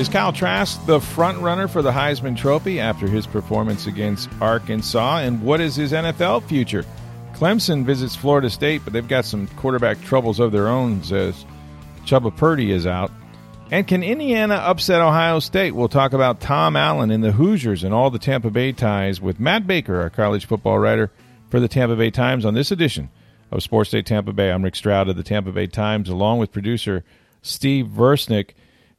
Is Kyle Trask the front runner for the Heisman Trophy after his performance against Arkansas? And what is his NFL future? Clemson visits Florida State, but they've got some quarterback troubles of their own as Chubba Purdy is out. And can Indiana upset Ohio State? We'll talk about Tom Allen and the Hoosiers and all the Tampa Bay ties with Matt Baker, our college football writer for the Tampa Bay Times, on this edition of Sports Day Tampa Bay. I'm Rick Stroud of the Tampa Bay Times, along with producer Steve Versnick.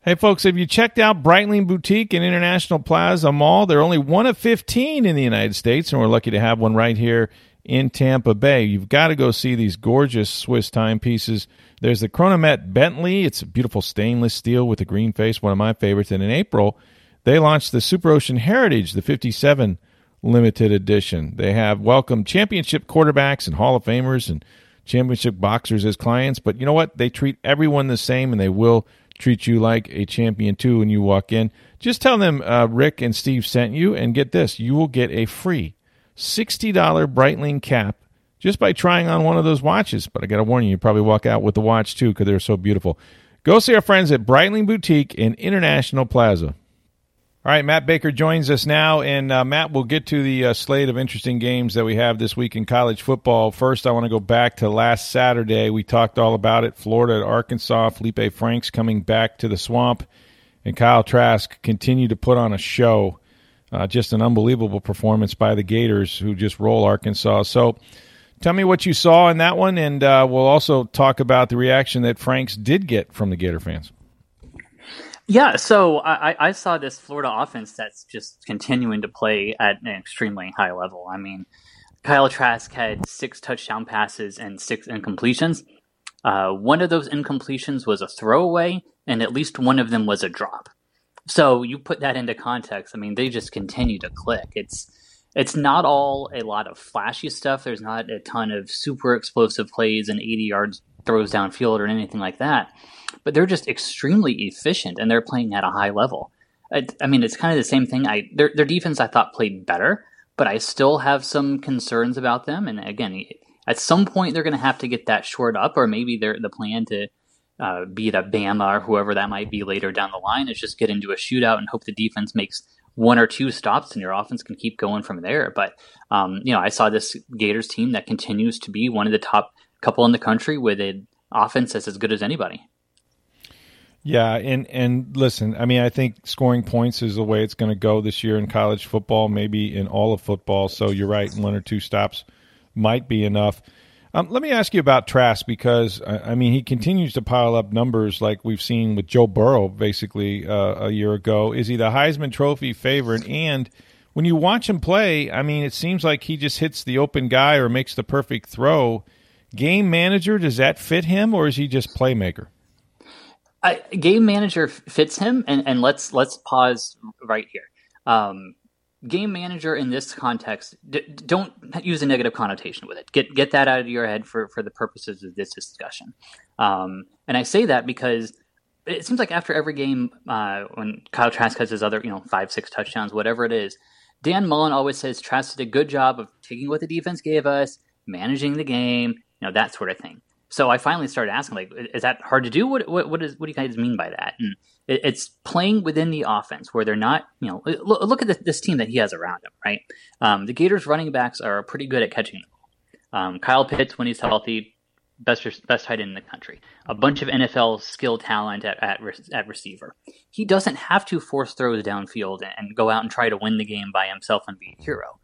Hey, folks, have you checked out Breitling Boutique and International Plaza Mall? They're only one of 15 in the United States, and we're lucky to have one right here in Tampa Bay. You've got to go see these gorgeous Swiss timepieces. There's the Chronomet Bentley. It's a beautiful stainless steel with a green face, one of my favorites. And in April, they launched the Superocean Heritage, the 57 limited edition. They have welcomed championship quarterbacks and Hall of Famers and championship boxers as clients, but you know what? They treat everyone the same and they will treat you like a champion too when you walk in. Just tell them uh, Rick and Steve sent you and get this. You will get a free $60 Breitling cap just by trying on one of those watches. But I got to warn you, you probably walk out with the watch too because they're so beautiful. Go see our friends at Breitling Boutique in International Plaza. All right, Matt Baker joins us now, and uh, Matt, we'll get to the uh, slate of interesting games that we have this week in college football. First, I want to go back to last Saturday. We talked all about it. Florida at Arkansas. Felipe Franks coming back to the swamp, and Kyle Trask continued to put on a show. Uh, just an unbelievable performance by the Gators, who just roll Arkansas. So, tell me what you saw in that one, and uh, we'll also talk about the reaction that Franks did get from the Gator fans. Yeah, so I, I saw this Florida offense that's just continuing to play at an extremely high level. I mean, Kyle Trask had six touchdown passes and six incompletions. Uh, one of those incompletions was a throwaway, and at least one of them was a drop. So you put that into context. I mean, they just continue to click. It's it's not all a lot of flashy stuff. There's not a ton of super explosive plays and 80 yards throws downfield or anything like that. But they're just extremely efficient and they're playing at a high level. I, I mean, it's kind of the same thing. I their their defense I thought played better, but I still have some concerns about them. And again, at some point they're going to have to get that short up, or maybe they're the plan to uh, beat a Bama or whoever that might be later down the line is just get into a shootout and hope the defense makes one or two stops and your offense can keep going from there. But um, you know, I saw this Gators team that continues to be one of the top couple in the country with an offense that's as good as anybody. Yeah, and and listen, I mean, I think scoring points is the way it's going to go this year in college football, maybe in all of football. So you're right, one or two stops might be enough. Um, let me ask you about Trask because I mean he continues to pile up numbers like we've seen with Joe Burrow basically uh, a year ago. Is he the Heisman Trophy favorite? And when you watch him play, I mean, it seems like he just hits the open guy or makes the perfect throw. Game manager, does that fit him, or is he just playmaker? I, game manager fits him, and, and let's let's pause right here. Um, game manager in this context, d- don't use a negative connotation with it. Get get that out of your head for for the purposes of this discussion. Um, and I say that because it seems like after every game, uh, when Kyle Trask has his other, you know, five six touchdowns, whatever it is, Dan Mullen always says Trask did a good job of taking what the defense gave us, managing the game, you know, that sort of thing. So I finally started asking, like, is that hard to do? What what what, is, what do you guys mean by that? And it, it's playing within the offense where they're not, you know, look, look at this, this, team that he has around him, right? Um, the Gators running backs are pretty good at catching. Um, Kyle Pitts, when he's healthy, best best tight end in the country. A bunch of NFL skill talent at, at, at receiver. He doesn't have to force throws downfield and go out and try to win the game by himself and be a hero.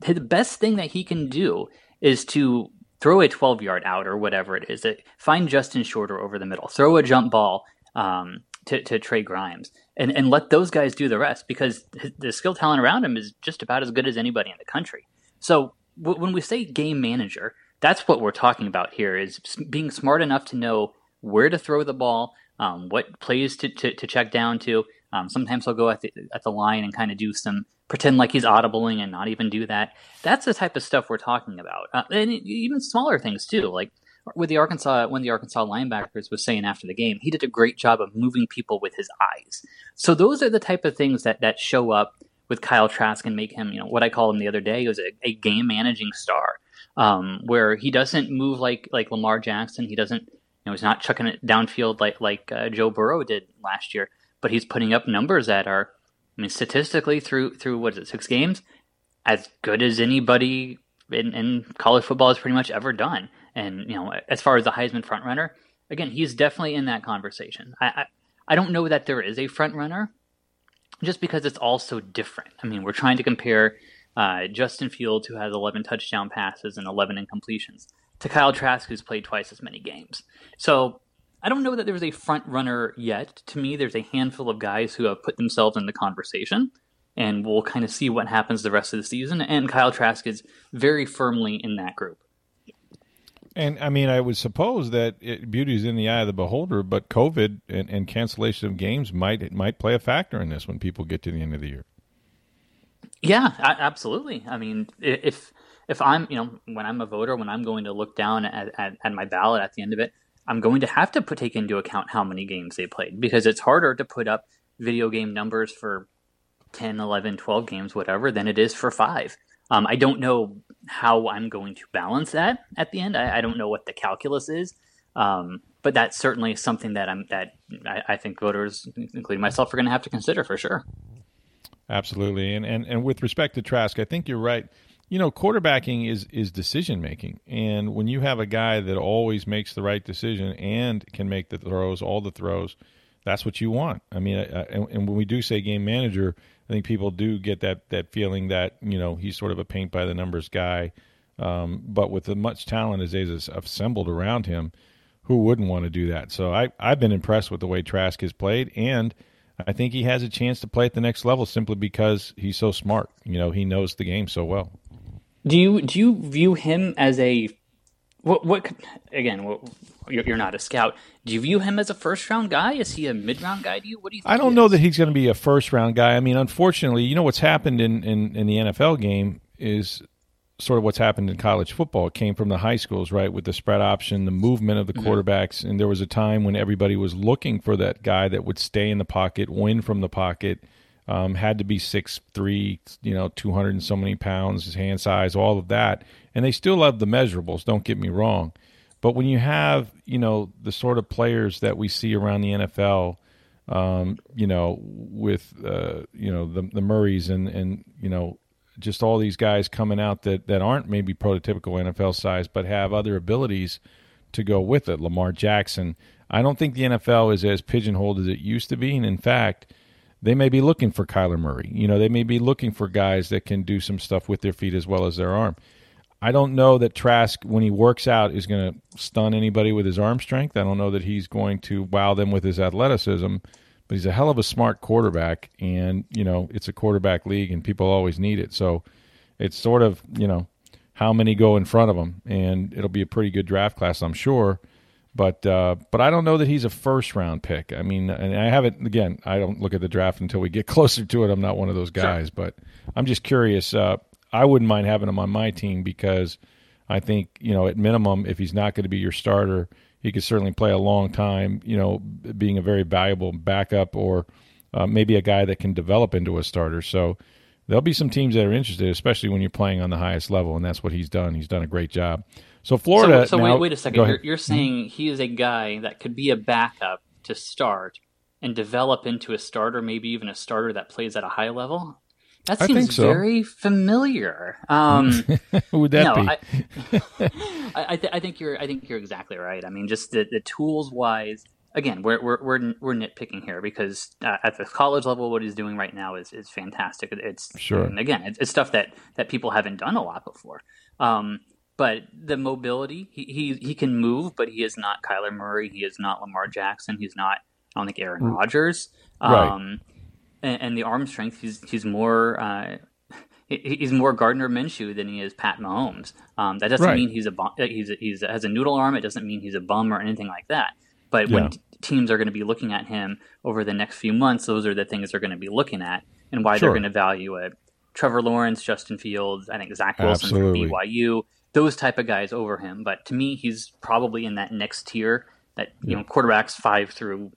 The best thing that he can do is to throw a 12 yard out or whatever it is. Find Justin Shorter over the middle. Throw a jump ball um, to, to Trey Grimes and, and let those guys do the rest because the skill talent around him is just about as good as anybody in the country. So w- when we say game manager, That's what we're talking about here is being smart enough to know where to throw the ball, um, what plays to, to, to, check down to. Um, sometimes he'll go at the, at the line and kind of do some pretend like he's audibling and not even do that. That's the type of stuff we're talking about, uh, and even smaller things too. Like with the Arkansas, when the Arkansas linebackers was saying after the game, he did a great job of moving people with his eyes. So those are the type of things that that show up with Kyle Trask and make him, you know, what I called him the other day was a, a game managing star, um, where he doesn't move like like Lamar Jackson. He doesn't, you know, he's not chucking it downfield like like uh, Joe Burrow did last year, but he's putting up numbers that are, I mean, statistically through through what is it, six games, as good as anybody in, in college football has pretty much ever done. And you know, as far as the Heisman front runner, again, he's definitely in that conversation. I, I I don't know that there is a front runner just because it's all so different. I mean, we're trying to compare uh, Justin Fields, who has 11 touchdown passes and 11 incompletions, to Kyle Trask, who's played twice as many games. So I don't know that there's a front runner yet. To me, there's a handful of guys who have put themselves in the conversation, and we'll kind of see what happens the rest of the season. And Kyle Trask is very firmly in that group. And I mean, I would suppose that it, beauty is in the eye of the beholder, but COVID and, and cancellation of games might it might play a factor in this when people get to the end of the year. Yeah, absolutely. I mean, if if I'm, you know, when I'm a voter, when I'm going to look down at, at, at, my ballot at the end of it, I'm going to have to put, take into account how many games they played because it's harder to put up video game numbers for 10, 11, 12 games, whatever, than it is for five. Um, I don't know how I'm going to balance that at the end. I, I don't know what the calculus is, um, but that's certainly something that I'm that I, I think voters, including myself, are going to have to consider for sure. Absolutely, and and and with respect to Trask, I think you're right. You know, quarterbacking is is decision making, and when you have a guy that always makes the right decision and can make the throws, all the throws, that's what you want. I mean, and, and when we do say game manager, I think people do get that that feeling that you know he's sort of a paint by the numbers guy, um, but with as much talent as is assembled around him, who wouldn't want to do that? So I I've been impressed with the way Trask has played, and I think he has a chance to play at the next level simply because he's so smart. You know, he knows the game so well. Do you do you view him as a what? What again? What, you're not a scout. Do you view him as a first round guy? Is he a mid round guy to you? What do you? I don't know that he's going to be a first round guy. I mean, unfortunately, you know what's happened in, in, in the NFL game is sort of what's happened in college football. It came from the high schools, right, with the spread option, the movement of the mm-hmm. quarterbacks, and there was a time when everybody was looking for that guy that would stay in the pocket, win from the pocket. Um, had to be six three, you know, two hundred and so many pounds, his hand size, all of that, and they still love the measurables. Don't get me wrong, but when you have, you know, the sort of players that we see around the NFL, um, you know, with uh, you know the the Murrays and and you know just all these guys coming out that that aren't maybe prototypical NFL size, but have other abilities to go with it. Lamar Jackson. I don't think the NFL is as pigeonholed as it used to be, and in fact, they may be looking for Kyler Murray. You know, they may be looking for guys that can do some stuff with their feet as well as their arm. I don't know that Trask, when he works out, is going to stun anybody with his arm strength. I don't know that he's going to wow them with his athleticism, but he's a hell of a smart quarterback. And, you know, it's a quarterback league and people always need it. So it's sort of, you know, how many go in front of him. And it'll be a pretty good draft class, I'm sure. But uh, but I don't know that he's a first round pick. I mean, and I haven't again. I don't look at the draft until we get closer to it. I'm not one of those guys, sure. but I'm just curious. Uh, I wouldn't mind having him on my team because I think you know at minimum if he's not going to be your starter, he could certainly play a long time. You know, being a very valuable backup or uh, maybe a guy that can develop into a starter. So there'll be some teams that are interested, especially when you're playing on the highest level, and that's what he's done. He's done a great job. So Florida. So, so now, wait, wait a second. You're, you're, saying he is a guy that could be a backup to start and develop into a starter, maybe even a starter that plays at a high level. That seems so. very familiar. Um, Who would that no, be? I, I, th- I, think you're. I think you're exactly right. I mean, just the, the tools wise. Again, we're, we're we're we're nitpicking here because uh, at the college level, what he's doing right now is is fantastic. It's sure. And again, it's, it's stuff that that people haven't done a lot before. Um, but the mobility, he, he he can move, but he is not Kyler Murray. He is not Lamar Jackson. He's not. I don't think Aaron mm. Rodgers. Um, right and, and, the arm strength, he's he's more uh, he's more Gardner Minshew than he is Pat Mahomes. Um, that doesn't right. mean he's a he's a, he's a, has a noodle arm. It doesn't mean he's a bum or anything like that. But yeah. when t- teams are going to be looking at him over the next few months, those are the things they're going to be looking at and why sure. they're going to value it. Trevor Lawrence, Justin Fields, I think Zach Wilson Absolutely. from BYU, those type of guys over him. But to me, he's probably in that next tier that you know quarterbacks five through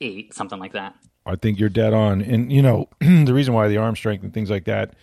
eight, something like that. I think you're dead on, and you know the reason why the arm strength and things like that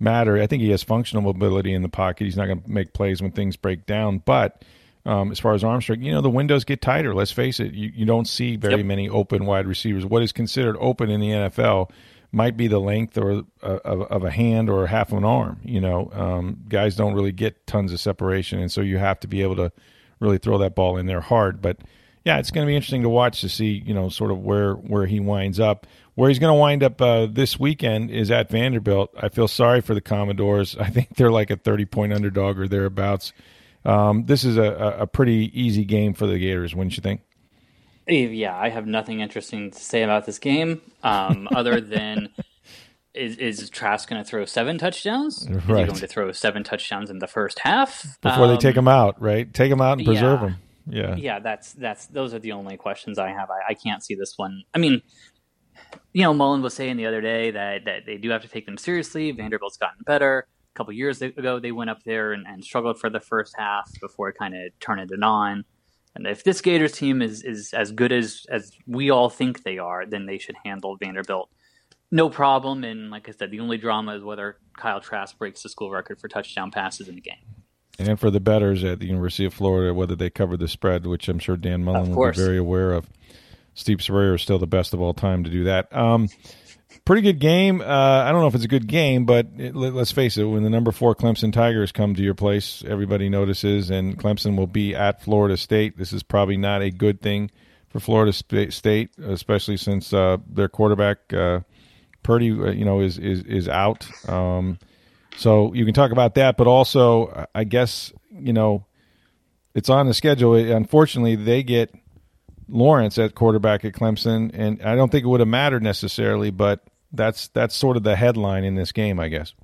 matter. I think he has functional mobility in the pocket. He's not going to make plays when things break down, but um, as far as arm strength, you know the windows get tighter. Let's face it, you, you don't see very yep. many open wide receivers. What is considered open in the NFL might be the length or uh, of, of a hand or half of an arm. You know, um, guys don't really get tons of separation, and so you have to be able to really throw that ball in there hard. But yeah, it's going to be interesting to watch to see, you know, sort of where where he winds up. Where he's going to wind up uh, this weekend is at Vanderbilt. I feel sorry for the Commodores. I think they're like a thirty point underdog or thereabouts. Um, this is a, a pretty easy game for the Gators, wouldn't you think? Yeah, I have nothing interesting to say about this game, um, other than is, is Trask going to throw seven touchdowns? Right. Is he going to throw seven touchdowns in the first half before um, they take him out? Right, take him out and preserve yeah. him. Yeah, yeah. That's that's those are the only questions I have. I, I can't see this one. I mean, you know, Mullen was saying the other day that that they do have to take them seriously. Vanderbilt's gotten better. A couple years ago, they went up there and, and struggled for the first half before kind of turning it on. And if this Gators team is, is as good as, as we all think they are, then they should handle Vanderbilt no problem. And like I said, the only drama is whether Kyle Trask breaks the school record for touchdown passes in the game. And for the betters at the University of Florida, whether they cover the spread, which I'm sure Dan Mullen will be very aware of. Steve Spurrier is still the best of all time to do that. Um, pretty good game. Uh, I don't know if it's a good game, but it, let, us face it. When the number four Clemson Tigers come to your place, everybody notices, and Clemson will be at Florida State. This is probably not a good thing for Florida State, especially since uh, their quarterback uh, Purdy, uh, you know, is is is out. Um, so you can talk about that, but also, I guess you know, it's on the schedule. Unfortunately, they get Lawrence at quarterback at Clemson, and I don't think it would have mattered necessarily, but that's that's sort of the headline in this game, I guess.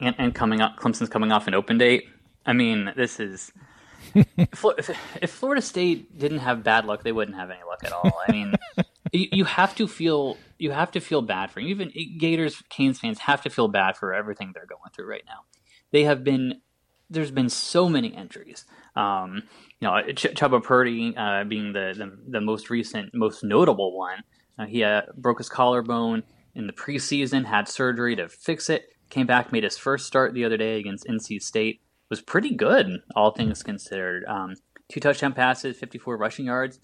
And, and coming up, Clemson's coming off an open date. I mean, this is if Florida State didn't have bad luck, they wouldn't have any luck at all. I mean, you, you, have to feel you have to feel bad for even Gators Canes fans have to feel bad for everything they're going through right now. They have been there's been so many injuries. Um, you know, Ch- Chubba Purdy uh, being the, the, the most recent, most notable one. Uh, he uh, broke his collarbone in the preseason, had surgery to fix it, came back, made his first start the other day against NC State. Was pretty good, all things considered. Um, two touchdown passes, 54 rushing yards.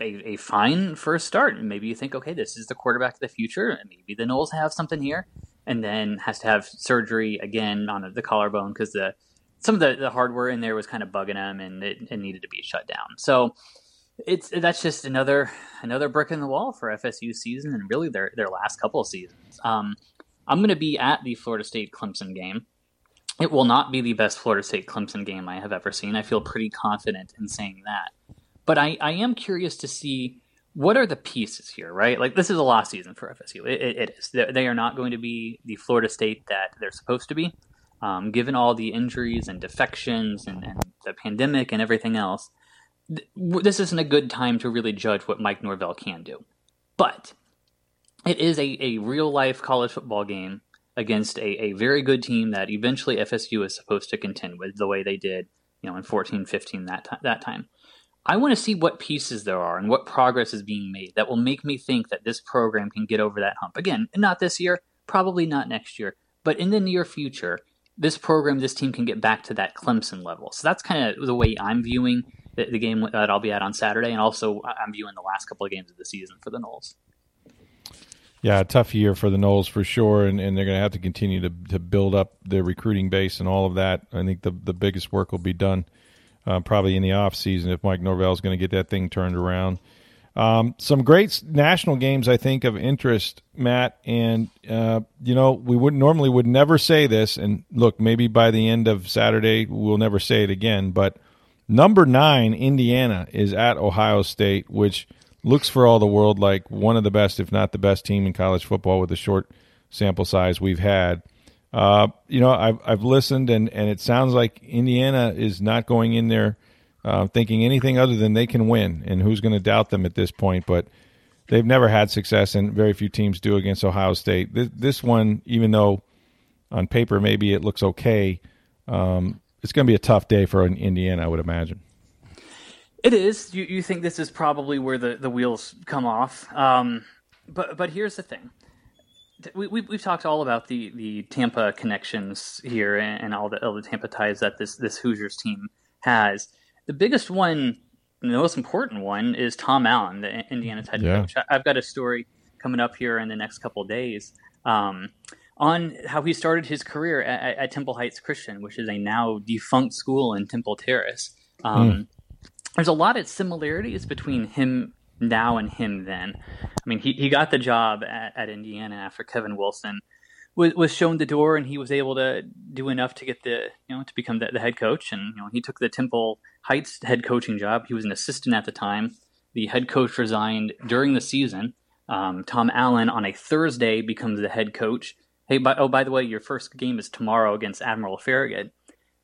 A, a, fine first start. And maybe you think, okay, this is the quarterback of the future. And maybe the Noles have something here. And then has to have surgery again on the collarbone because the some of the, the hardware in there was kind of bugging him and it, it needed to be shut down. So it's that's just another another brick in the wall for FSU season and really their their last couple of seasons. Um, I'm going to be at the Florida State Clemson game. It will not be the best Florida State Clemson game I have ever seen. I feel pretty confident in saying that. But I, I am curious to see what are the pieces here, right? Like this is a lost season for FSU. it, it, it is. They are not going to be the Florida State that they're supposed to be, um, given all the injuries and defections and, and the pandemic and everything else this isn't a good time to really judge what Mike Norvell can do. But it is a, a real life college football game against a, a very good team that eventually FSU is supposed to contend with the way they did, you know, in 14, 15 that, t- that time. I want to see what pieces there are and what progress is being made that will make me think that this program can get over that hump. Again, not this year, probably not next year, but in the near future, this program, this team can get back to that Clemson level. So that's kind of the way I'm viewing the, the, game that I'll be at on Saturday, and also I'm viewing the last couple of games of the season for the Noles. Yeah, tough year for the Noles for sure, and, and they're going to have to continue to to build up their recruiting base and all of that. I think the the biggest work will be done uh, probably in the off season if Mike Norvell is going to get that thing turned around. Um, some great national games, I think, of interest, Matt. And uh, you know, we would normally would never say this, and look, maybe by the end of Saturday we'll never say it again. But Number nine, Indiana, is at Ohio State, which looks for all the world like one of the best, if not the best team in college football with the short sample size we've had. Uh, you know, I've I've listened, and and it sounds like Indiana is not going in there uh, thinking anything other than they can win, and who's going to doubt them at this point? But they've never had success, and very few teams do against Ohio State. This, this one, even though on paper maybe it looks okay, um, it's going to be a tough day for Indiana, I would imagine. It is. You you think this is probably where the, the wheels come off. Um, but but here's the thing. We, we, we've talked all about the, the Tampa connections here and, and all the all the Tampa ties that this this Hoosiers team has. The biggest one, the most important one, is Tom Allen, the Indiana head yeah. coach. I've got a story coming up here in the next couple days um, on how he started his career at, at, Temple Heights Christian, which is a now defunct school in Temple Terrace. Um, mm. There's a lot of similarities between him now and him then. I mean, he, he got the job at, at Indiana after Kevin Wilson was, was shown the door, and he was able to do enough to get the you know to become the, the head coach. And you know, he took the Temple Heights head coaching job. He was an assistant at the time. The head coach resigned during the season. Um, Tom Allen on a Thursday becomes the head coach. Hey, by, oh by the way, your first game is tomorrow against Admiral Farragut.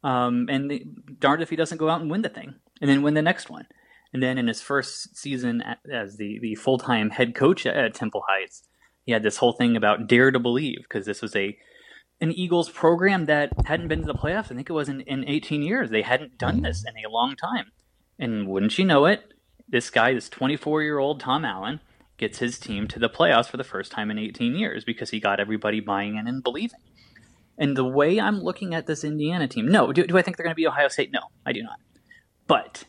Um, and darned if he doesn't go out and win the thing, and then win the next one. And then in his first season as the, the full time head coach at, Temple Heights, he had this whole thing about dare to believe because this was a an Eagles program that hadn't been to the playoffs. I think it was in, in 18 years. They hadn't done this in a long time. And wouldn't you know it, this guy, this 24 year old Tom Allen, gets his team to the playoffs for the first time in 18 years because he got everybody buying in and believing. And the way I'm looking at this Indiana team, no, do, do I think they're going to be Ohio State? No, I do not. But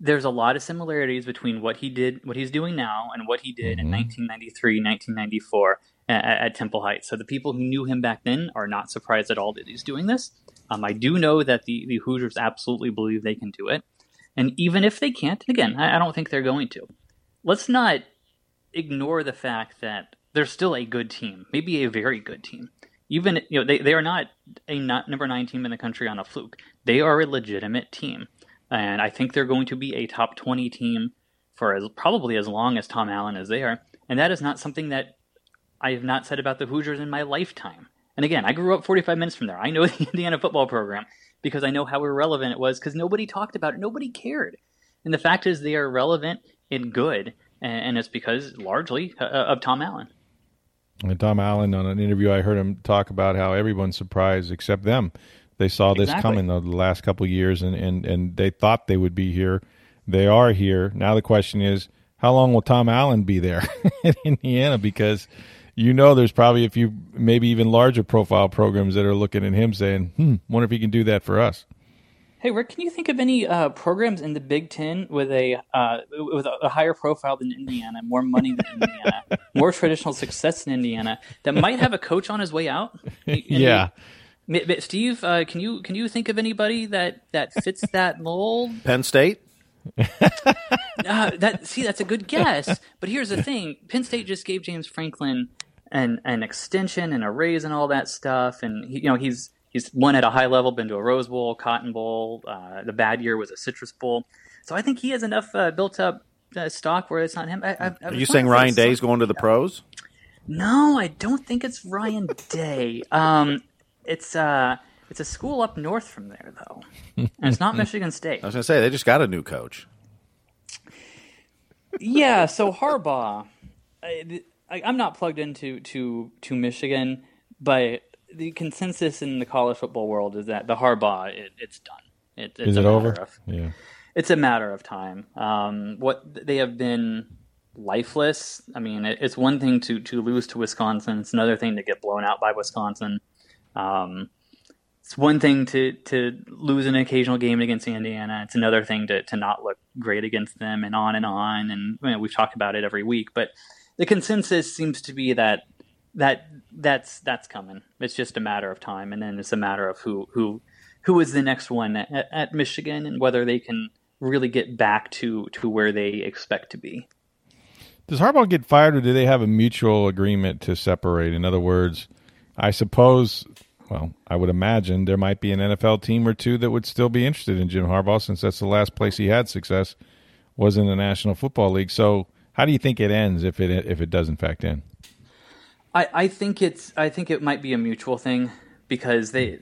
there's a lot of similarities between what he did, what he's doing now, and what he did mm-hmm. in 1993, 1994 at, at, Temple Heights. So the people who knew him back then are not surprised at all that he's doing this. Um, I do know that the, the Hoosiers absolutely believe they can do it. And even if they can't, again, I, I don't think they're going to. Let's not ignore the fact that they're still a good team, maybe a very good team. Even you know they, they are not a not number nine team in the country on a fluke. They are a legitimate team and I think they're going to be a top 20 team for as, probably as long as Tom Allen is there. And that is not something that I have not said about the Hoosiers in my lifetime. And again, I grew up 45 minutes from there. I know the Indiana football program because I know how irrelevant it was because nobody talked about it, nobody cared. And the fact is, they are relevant and good, and, it's because largely uh, of Tom Allen. And Tom Allen, on an interview, I heard him talk about how everyone's surprised except them they saw this exactly. coming the last couple years, and, and, and they thought they would be here. They are here. Now the question is, how long will Tom Allen be there in Indiana? Because you know there's probably a few, maybe even larger profile programs that are looking at him saying, hmm, wonder if he can do that for us. Hey Rick, can you think of any uh, programs in the Big Ten with a uh, with a higher profile than Indiana, more money than Indiana, more traditional success than Indiana that might have a coach on his way out? yeah, Steve, uh, can you can you think of anybody that that fits that mold? Penn State. uh, that see, that's a good guess. But here's the thing: Penn State just gave James Franklin an an extension and a raise and all that stuff, and he, you know he's he's won at a high level, been to a Rose Bowl, Cotton Bowl. Uh, the bad year was a Citrus Bowl, so I think he has enough uh, built up uh, stock where it's not him. I, I, Are you saying Ryan Day's going to the pros? No, I don't think it's Ryan Day. Um, it's uh it's a school up north from there though, and it's not Michigan State. I was gonna say they just got a new coach. yeah, so Harbaugh, I, am not plugged into to to Michigan, but the consensus in the college football world is that the Harbaugh it, it's done. It, it's is it over? Of, yeah, it's a matter of time. Um, what they have been lifeless. I mean, it, it's one thing to to lose to Wisconsin. It's another thing to get blown out by Wisconsin. Um, it's one thing to to lose an occasional game against Indiana. It's another thing to to not look great against them, and on and on. And you know, we've talked about it every week, but the consensus seems to be that that that's that's coming. It's just a matter of time, and then it's a matter of who who who is the next one at, at Michigan, and whether they can really get back to to where they expect to be. Does Harbaugh get fired, or do they have a mutual agreement to separate? In other words, I suppose well, I would imagine there might be an NFL team or two that would still be interested in Jim Harbaugh since that's the last place he had success was in the National Football League. So, how do you think it ends if it if it does in fact end? I, I think it's I think it might be a mutual thing because they.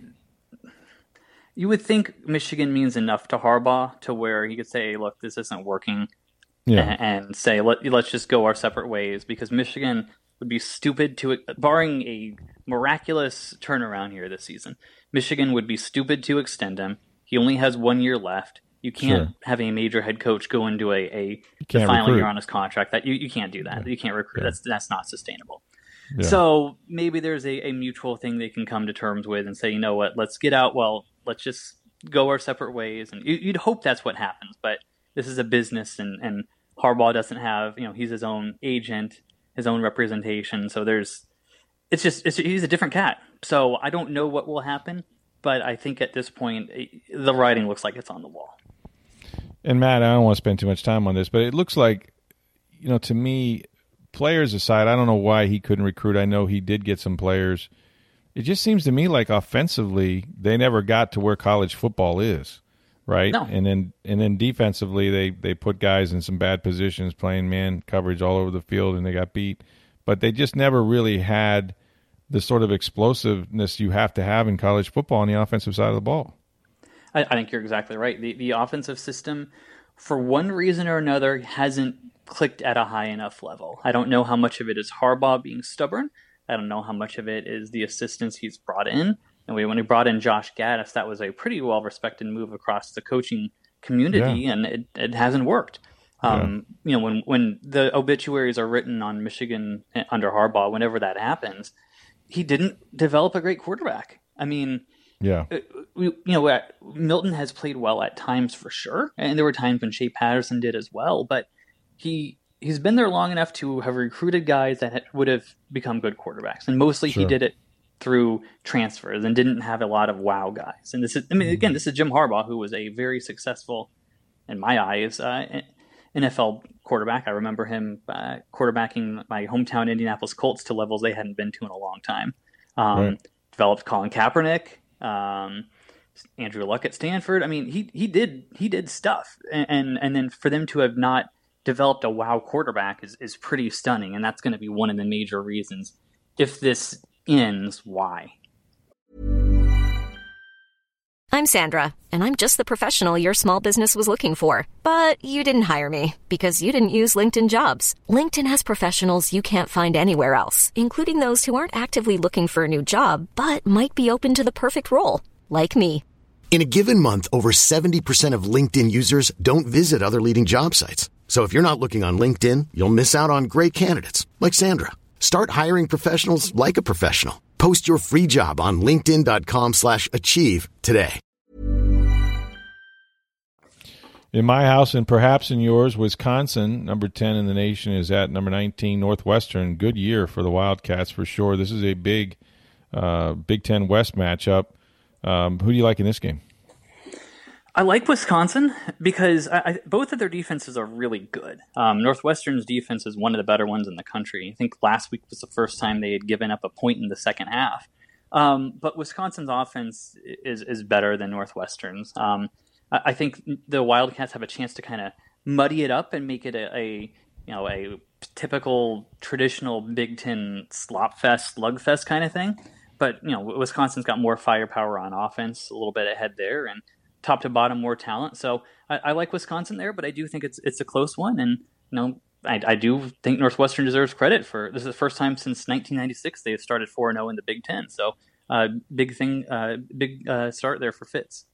You would think Michigan means enough to Harbaugh to where he could say, "Look, this isn't working," Yeah. and, and say, Let, "Let's just go our separate ways." Because Michigan would be stupid to, barring a miraculous turnaround here this season, Michigan would be stupid to extend him. He only has one year left. You can't Sure. have a major head coach go into a, a final recruit. year on his contract. That you, you can't do that. You can't recruit. Yeah. That's that's not sustainable. Yeah. So maybe there's a, a mutual thing they can come to terms with and say, you know what, let's get out. Well, let's just go our separate ways. And you, you'd hope that's what happens, but this is a business, and and Harbaugh doesn't have, you know, he's his own agent, his own representation. So there's, it's just, it's, he's a different cat. So I don't know what will happen, but I think at this point, eh, the writing looks like it's on the wall. And Matt, I don't want to spend too much time on this, but it looks like, you know, to me, players aside, I don't know why he couldn't recruit. I know he did get some players. It just seems to me like offensively, they never got to where college football is, right? No. And then and then defensively, they they put guys in some bad positions, playing man coverage all over the field, and they got beat. But they just never really had the sort of explosiveness you have to have in college football on the offensive side of the ball. I, I think you're exactly right. The the offensive system, for one reason or another, hasn't clicked at a high enough level. I don't know how much of it is Harbaugh being stubborn. I don't know how much of it is the assistance he's brought in. And we, when he brought in Josh Gattis, that was a pretty well respected move across the coaching community, and it, it hasn't worked. Um, You know, when when the obituaries are written on Michigan under Harbaugh, whenever that happens, he didn't develop a great quarterback. I mean, Yeah. we, you know, Milton has played well at times for sure, and there were times when Shea Patterson did as well. But he he's been there long enough to have recruited guys that would have become good quarterbacks, and mostly he did it through transfers and didn't have a lot of wow guys. And this is, I mean, again, this is Jim Harbaugh, who was a very successful, in my eyes, uh, NFL quarterback. I remember him uh, quarterbacking my hometown Indianapolis Colts to levels they hadn't been to in a long time. Um, Right. Developed Colin Kaepernick, um, Andrew Luck at Stanford. I mean, he he did he did stuff, and and, and then for them to have not developed a wow quarterback is is pretty stunning, and that's going to be one of the major reasons. If this ends, why? I'm Sandra, and I'm just the professional your small business was looking for. But you didn't hire me because you didn't use LinkedIn jobs. LinkedIn has professionals you can't find anywhere else, including those who aren't actively looking for a new job but might be open to the perfect role, like me. In a given month, over 70% of LinkedIn users don't visit other leading job sites. So if you're not looking on LinkedIn, you'll miss out on great candidates like Sandra. Start hiring professionals like a professional. Post your free job on linkedin.com slash achieve today. In my house and perhaps in yours, Wisconsin, number 10 in the nation, is at number 19, Northwestern. Good year for the Wildcats for sure. This is a big uh, Big Ten West matchup. Um, who do you like in this game? I like Wisconsin because I, I, both of their defenses are really good. Um, Northwestern's defense is one of the better ones in the country. I think last week was the first time they had given up a point in the second half. Um, but Wisconsin's offense is is better than Northwestern's. Um, I, I think the Wildcats have a chance to kind of muddy it up and make it a, a you know a typical traditional Big Ten slop fest, slugfest kind of thing. But you know Wisconsin's got more firepower on offense, a little bit ahead there, and top to bottom more talent. So I, I like Wisconsin there, but I do think it's it's a close one, and you know I, I do think Northwestern deserves credit for this is the first time since 1996 they have started 4 0 in the Big Ten. So uh, big thing, uh, big uh, start there for Fitz.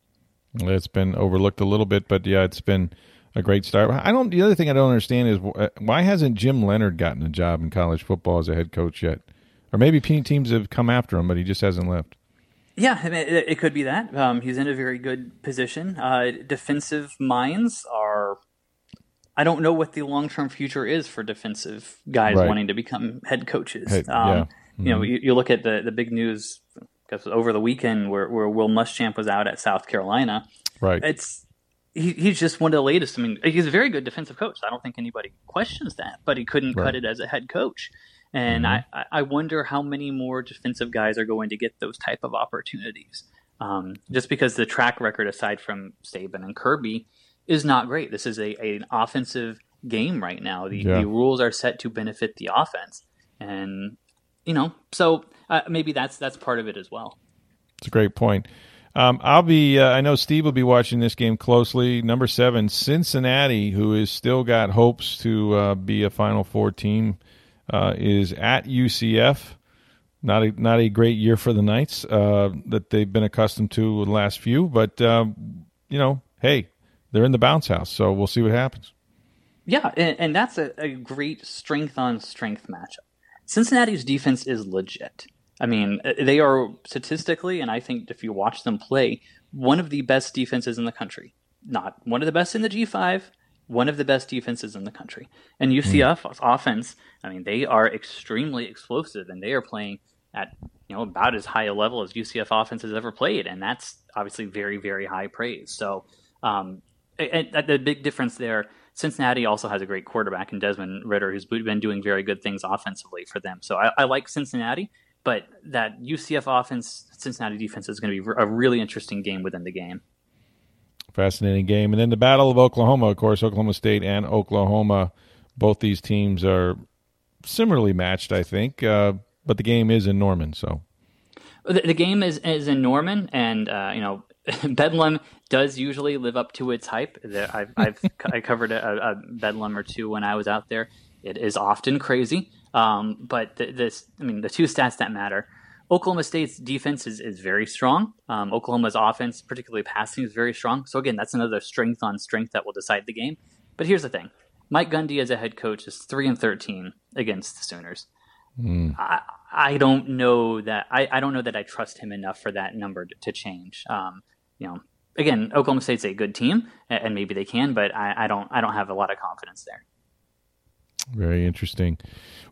It's been overlooked a little bit, but yeah, it's been a great start. I don't. The other thing I don't understand is why hasn't Jim Leonhard gotten a job in college football as a head coach yet? Or maybe teams have come after him, but he just hasn't left. Yeah, I mean, it, it could be that. Um, he's in a very good position. Uh, defensive minds are. I don't know what the long term future is for defensive guys Right. wanting to become head coaches. Head- um, yeah. You know, you, you look at the, the big news because over the weekend where, where Will Muschamp was out at South Carolina. Right. It's he, he's just one of the latest. I mean, he's a very good defensive coach. I don't think anybody questions that, but he couldn't Right. cut it as a head coach. And I, I- I wonder how many more defensive guys are going to get those type of opportunities. Um, just because the track record, aside from Saban and Kirby, is not great. This is a, an offensive game right now. The, Yeah. the rules are set to benefit the offense, and you know, so uh, maybe that's that's part of it as well. It's a great point. Um, I'll be. Uh, I know Steve will be watching this game closely. Number seven, Cincinnati, who has still got hopes to uh, be a Final Four team, uh, is at UCF. Not a not a great year for the Knights uh, that they've been accustomed to the last few, but um, you know, hey, they're in the bounce house, so we'll see what happens. Yeah, and, and that's a, a great strength on strength matchup. Cincinnati's defense is legit. I mean, uh, they are statistically, and I think if you watch them play, one of the best defenses in the country. Not one of the best in the G5, one of the best defenses in the country. And UCF mm. offense, I mean, they are extremely explosive, and they are playing at you know about as high a level as UCF offense has ever played, and that's obviously very very high praise. So um, and, and the big difference there. Cincinnati also has a great quarterback in Desmond Ridder, who's been doing very good things offensively for them. So I, I like Cincinnati, but that UCF offense, Cincinnati defense is going to be a really interesting game within the game. Fascinating game. And then the Battle of Oklahoma, of course, Oklahoma State and Oklahoma. Both these teams are similarly matched, I think. Uh, but the game is in Norman, so the, the game is is in Norman, and uh, you know Bedlam does usually live up to its hype. I've, I've I covered a, a, Bedlam or two when I was out there. It is often crazy, um, but the, this I mean the two stats that matter. Oklahoma State's defense is, is very strong. Um, Oklahoma's offense, particularly passing, is very strong. So again, that's another strength on strength that will decide the game. But here's the thing: Mike Gundy as a head coach is three and thirteen against the Sooners. Mm. I, I don't know that I, I don't know that I trust him enough for that number to, to change. Um, you know, again, Oklahoma State's a good team, and maybe they can, but I, I don't I don't have a lot of confidence there. Very interesting.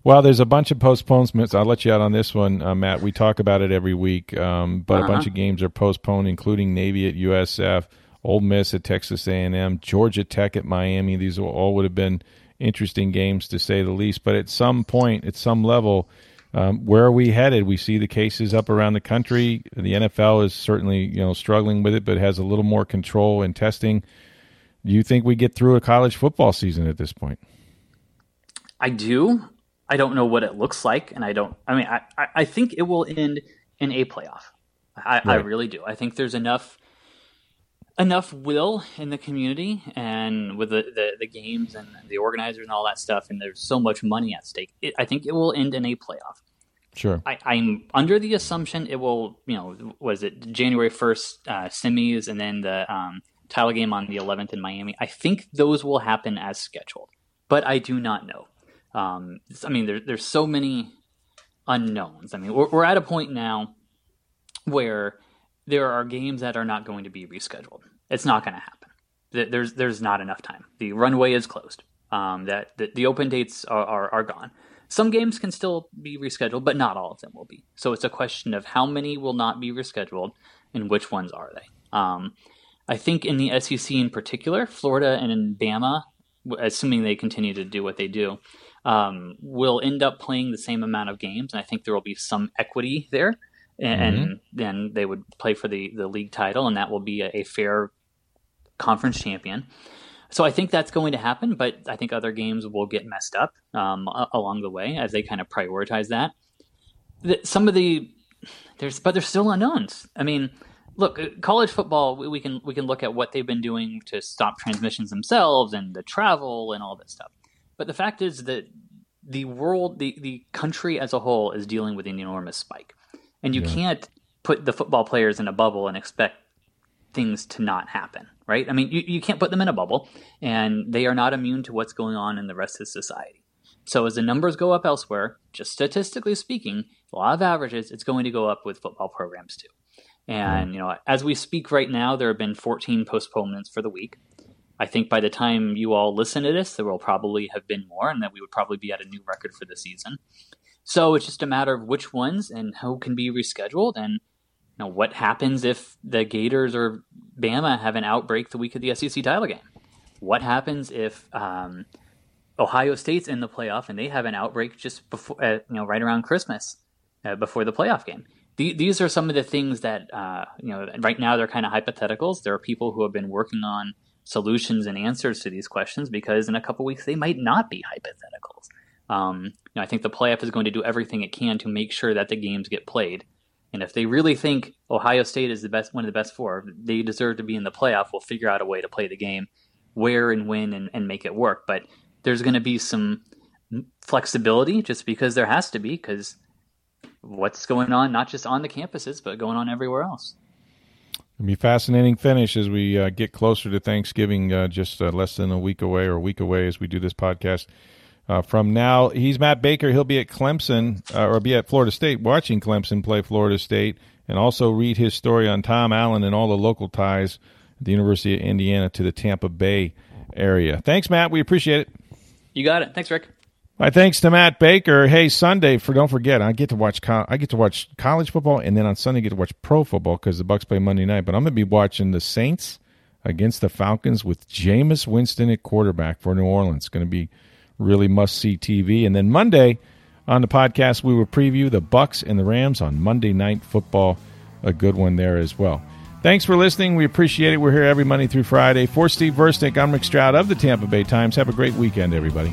Well, there's a bunch of postponements. I'll let you out on this one, uh, Matt. We talk about it every week, um, but uh-huh. a bunch of games are postponed, including Navy at USF, Ole Miss at Texas A&M, Georgia Tech at Miami. These all would have been interesting games to say the least. But at some point, at some level, um, where are we headed? We see the cases up around the country. The NFL is certainly you know struggling with it, but has a little more control in testing. Do you think we get through a college football season at this point? I do. I don't know what it looks like, and I don't. I mean, I, I think it will end in a playoff. I, right. I really do. I think there's enough enough will in the community and with the, the, the, games and the organizers and all that stuff, and there's so much money at stake. It, I think it will end in a playoff. Sure. I, am under the assumption it will, you know, was it January 1st, uh, semis, and then the um, title game on the 11th in Miami. I think those will happen as scheduled, but I do not know. Um, I mean, there, there's so many unknowns. I mean, we're, we're at a point now where there are games that are not going to be rescheduled. It's not going to happen. There's there's not enough time. The runway is closed. Um, that the, the, open dates are, are, are gone. Some games can still be rescheduled, but not all of them will be. So it's a question of how many will not be rescheduled and which ones are they. Um, I think in the SEC in particular, Florida and in Bama, assuming they continue to do what they do, um, will end up playing the same amount of games, and I think there will be some equity there and, mm-hmm. then they would play for the, the league title, and that will be a, a, fair conference champion. So I think that's going to happen, but I think other games will get messed up um, along the way as they kind of prioritize that. The, some of the there's, but there's still unknowns. I mean, look, uh, college football. We, we can we can look at what they've been doing to stop transmissions themselves and the travel and all that stuff. But the fact is that the world, the the country as a whole, is dealing with an enormous spike. And you yeah. can't put the football players in a bubble and expect things to not happen, right? I mean, you, you can't put them in a bubble, and they are not immune to what's going on in the rest of society. So as the numbers go up elsewhere, just statistically speaking, a lot of averages, it's going to go up with football programs too. And you know, as we speak right now, there have been 14 postponements for the week. I think by the time you all listen to this, there will probably have been more, and that we would probably be at a new record for the season. So it's just a matter of which ones and who can be rescheduled and you know what happens if the Gators or Bama have an outbreak the week of the SEC title game. What happens if um, Ohio State's in the playoff and they have an outbreak just before uh, you know right around Christmas uh, before the playoff game? The, these are some of the things that uh, you know right now they're kind of hypotheticals. There are people who have been working on solutions and answers to these questions because in a couple weeks they might not be hypotheticals. Um, you know, I think the playoff is going to do everything it can to make sure that the games get played. And if they really think Ohio State is the best, one of the best four, they deserve to be in the playoff. We'll figure out a way to play the game, where and when, and, and make it work. But there's going to be some flexibility, just because there has to be, because what's going on not just on the campuses, but going on everywhere else. It'll be fascinating finish as we uh, get closer to Thanksgiving, uh, just uh, less than a week away or a week away as we do this podcast. Uh, from now, he's Matt Baker. He'll be at Clemson uh, or be at Florida State watching Clemson play Florida State and also read his story on Tom Allen and all the local ties at the University of Indiana to the Tampa Bay area. Thanks, Matt. We appreciate it. You got it. Thanks, Rick. My thanks to Matt Baker. Hey, Sunday for don't forget, I get to watch I get to watch college football, and then on Sunday I get to watch pro football because the Bucs play Monday night. But I'm going to be watching the Saints against the Falcons with Jameis Winston at quarterback for New Orleans. It's going to be really must see TV. And then Monday on the podcast, we will preview the Bucs and the Rams on Monday Night Football. A good one there as well. Thanks for listening. We appreciate it. We're here every Monday through Friday. For Steve Versnick, I'm Rick Stroud of the Tampa Bay Times. Have a great weekend, everybody.